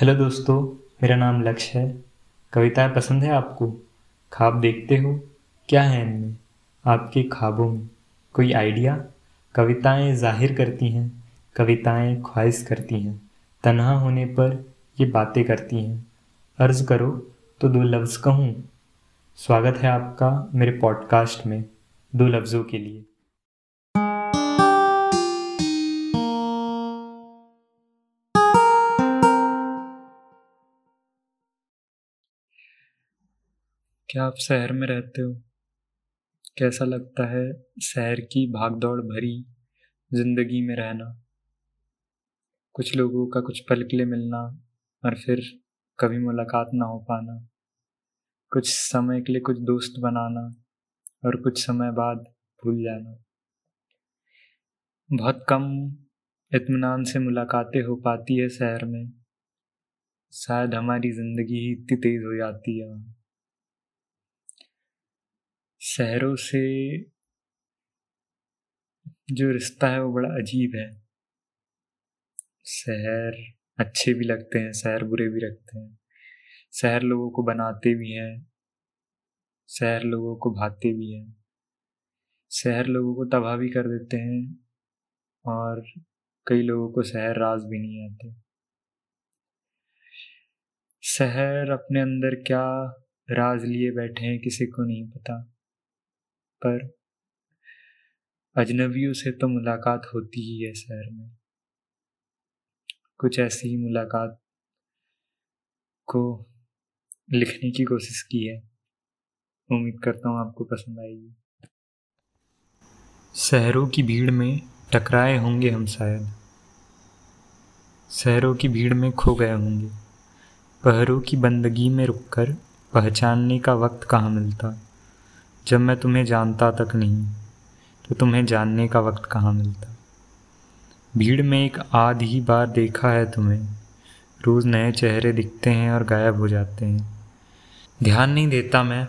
Hello दोस्तों, मेरा नाम लक्ष्य है। कविताएँ पसंद है आपको? ख्वाब देखते हो? क्या है इनमें? आपके ख्वाबों में कोई आइडिया? कविताएँ ज़ाहिर करती हैं, कविताएँ ख्वाहिश करती हैं, तन्हा होने पर ये बातें करती हैं। अर्ज़ करो तो दो लफ्ज़ कहूँ। स्वागत है आपका मेरे पॉडकास्ट में, दो लफ्ज़ों के लिए। क्या आप शहर में रहते हो? कैसा लगता है शहर की भागदौड़ भरी ज़िंदगी में रहना? कुछ लोगों का कुछ पल के लिए मिलना और फिर कभी मुलाकात ना हो पाना। कुछ समय के लिए कुछ दोस्त बनाना और कुछ समय बाद भूल जाना। बहुत कम इत्मीनान से मुलाकातें हो पाती है शहर में। शायद हमारी ज़िंदगी ही इतनी तेज़ हो जाती है। शहरों से जो रिश्ता है वो बड़ा अजीब है। शहर अच्छे भी लगते हैं, शहर बुरे भी रखते हैं। शहर लोगों को बनाते भी हैं, शहर लोगों को भाते भी हैं। शहर लोगों को तबाह भी कर देते हैं और कई लोगों को शहर राज भी नहीं आते। शहर अपने अंदर क्या राज लिए बैठे हैं किसी को नहीं पता। पर अजनबियों से तो मुलाकात होती ही है शहर में। कुछ ऐसी ही मुलाकात को लिखने की कोशिश की है। उम्मीद करता हूँ आपको पसंद आएगी। शहरों की भीड़ में टकराए होंगे हम शायद। शहरों की भीड़ में खो गए होंगे। पहरों की बंदगी में रुककर पहचानने का वक्त कहाँ मिलता? जब मैं तुम्हें जानता तक नहीं तो तुम्हें जानने का वक्त कहाँ मिलता? भीड़ में एक आध ही बार देखा है तुम्हें। रोज़ नए चेहरे दिखते हैं और गायब हो जाते हैं। ध्यान नहीं देता मैं,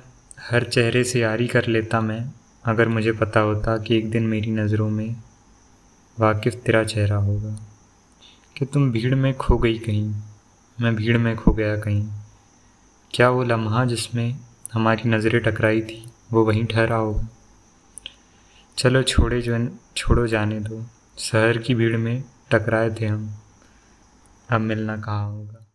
हर चेहरे से यारी कर लेता मैं, अगर मुझे पता होता कि एक दिन मेरी नज़रों में वाकिफ़ तेरा चेहरा होगा। कि तुम भीड़ में खो गई कहीं, मैं भीड़ में खो गया कहीं। क्या वो लम्हा जिसमें हमारी नज़रें टकराई थी? वो वहीं ठहरा होगा चलो छोड़े जो छोड़ो जाने दो। शहर की भीड़ में टकराए थे हम। अब मिलना कहाँ होगा?